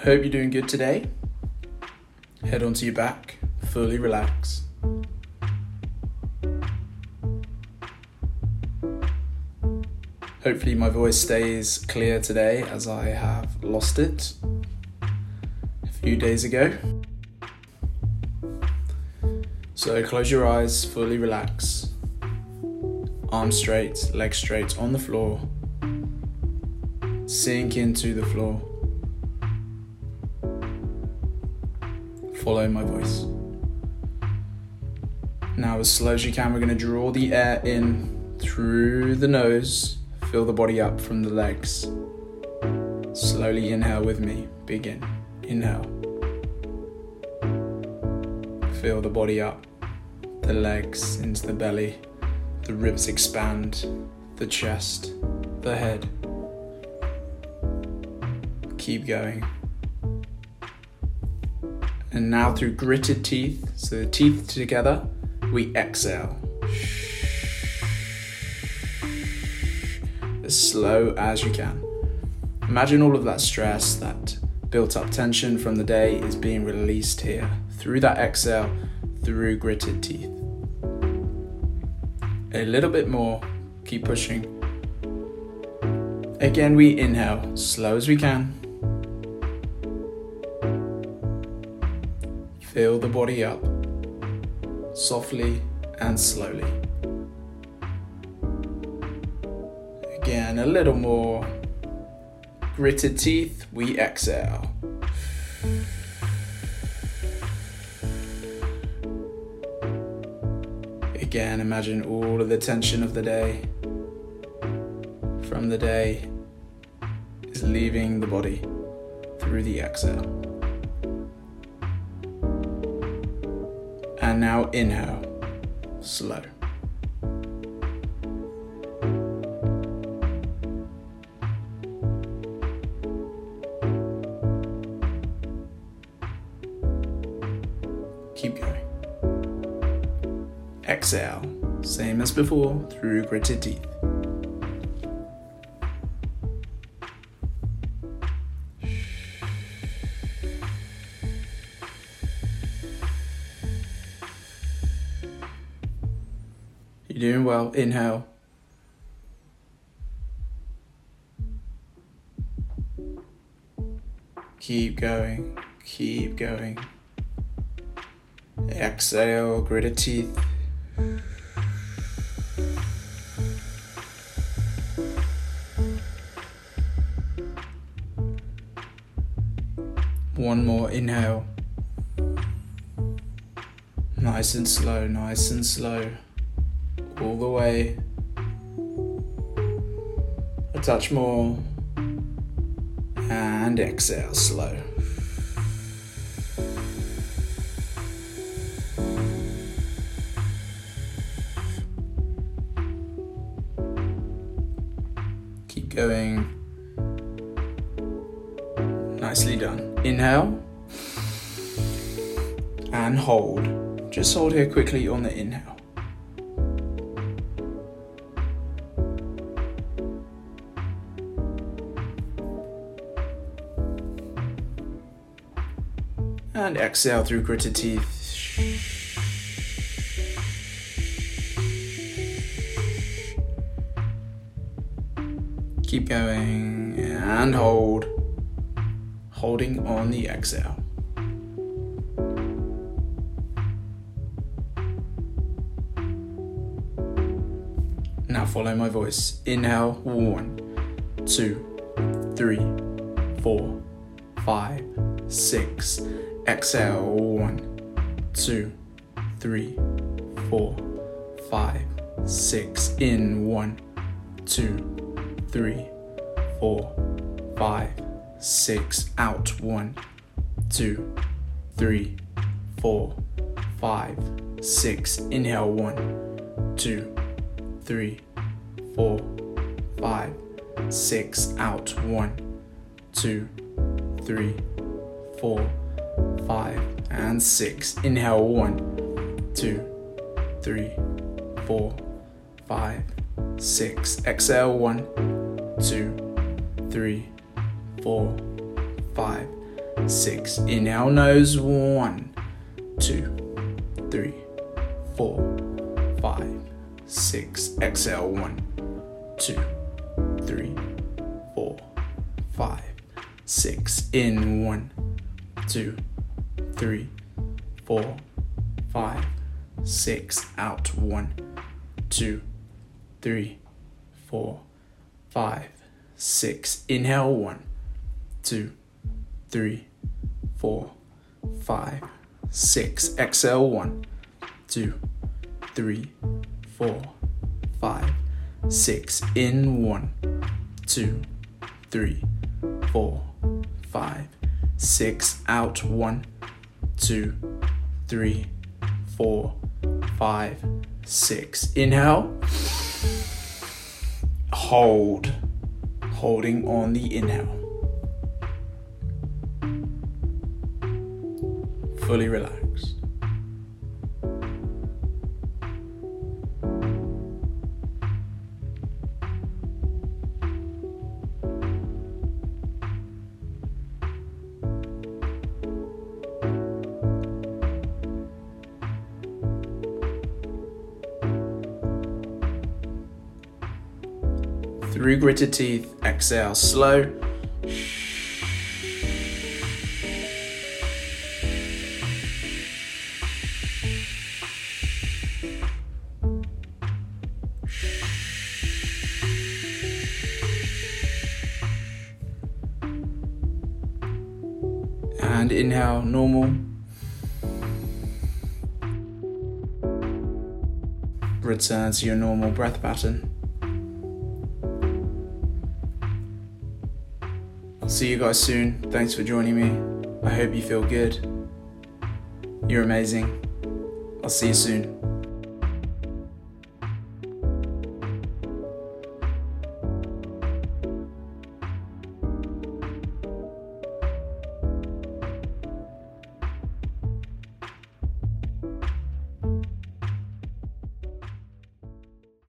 I hope you're doing good today. Head onto your back, fully relax. Hopefully, my voice stays clear today as I have lost it a few days ago. So, close your eyes, fully relax. Arms straight, legs straight on the floor. Sink into the floor. Follow my voice. Now, as slow as you can, we're going to draw the air in through the nose Fill the body up from the legs. Slowly inhale with me. Begin. Inhale. Fill the body up, the legs into the belly, the ribs expand, the chest, the head. Keep going. And now through gritted teeth, so the teeth together, we exhale. as slow as you can. Imagine all of that stress, that built up tension from the day is being released here through that exhale, through gritted teeth. A little bit more, keep pushing. Again, we inhale, slow as we can. Fill the body up, softly and slowly. Again, a little more. Gritted teeth, we exhale. Again, imagine all of the tension of the day from the day is leaving the body through the exhale. And now inhale, slow. Keep going. Exhale, same as before, through gritted teeth. You're doing well. Inhale. Keep going. Keep going. Exhale, gritted teeth. One more inhale. Nice and slow, nice and slow. All the way. A touch more. And exhale, slow. Keep going. Nicely done. Inhale. And hold. Just hold here quickly on the inhale. And exhale through gritted teeth. Keep going and hold. Holding on the exhale. Now follow my voice. Inhale, one, two, three, four, five, six. Exhale, one, two, three, four, five, six. In one, two, three, four, five, six. Out one, two, three, four, five, six. Inhale one, two, three, four, five, six. Out one, two, three, four, five, and six. Inhale one, two, three, four, five, six. Exhale one, two, three, four, five, six. Inhale, nose, one, two, three, four, five, six. Exhale, one, two, three, four, five, six. In one, two, three, four, five, six. Out one, two, three, four, five, six. Inhale, one, two, three, four, five, six. Exhale, one, two, three, four, five, six. In one, two, three, four, five, six. Out one, two, three, four, five, six. Inhale. Hold. Holding on the inhale. Fully relaxed. Through gritted teeth, exhale slow. And inhale, normal. Return to your normal breath pattern. See you guys soon. Thanks for joining me. I hope you feel good. You're amazing. I'll see you soon.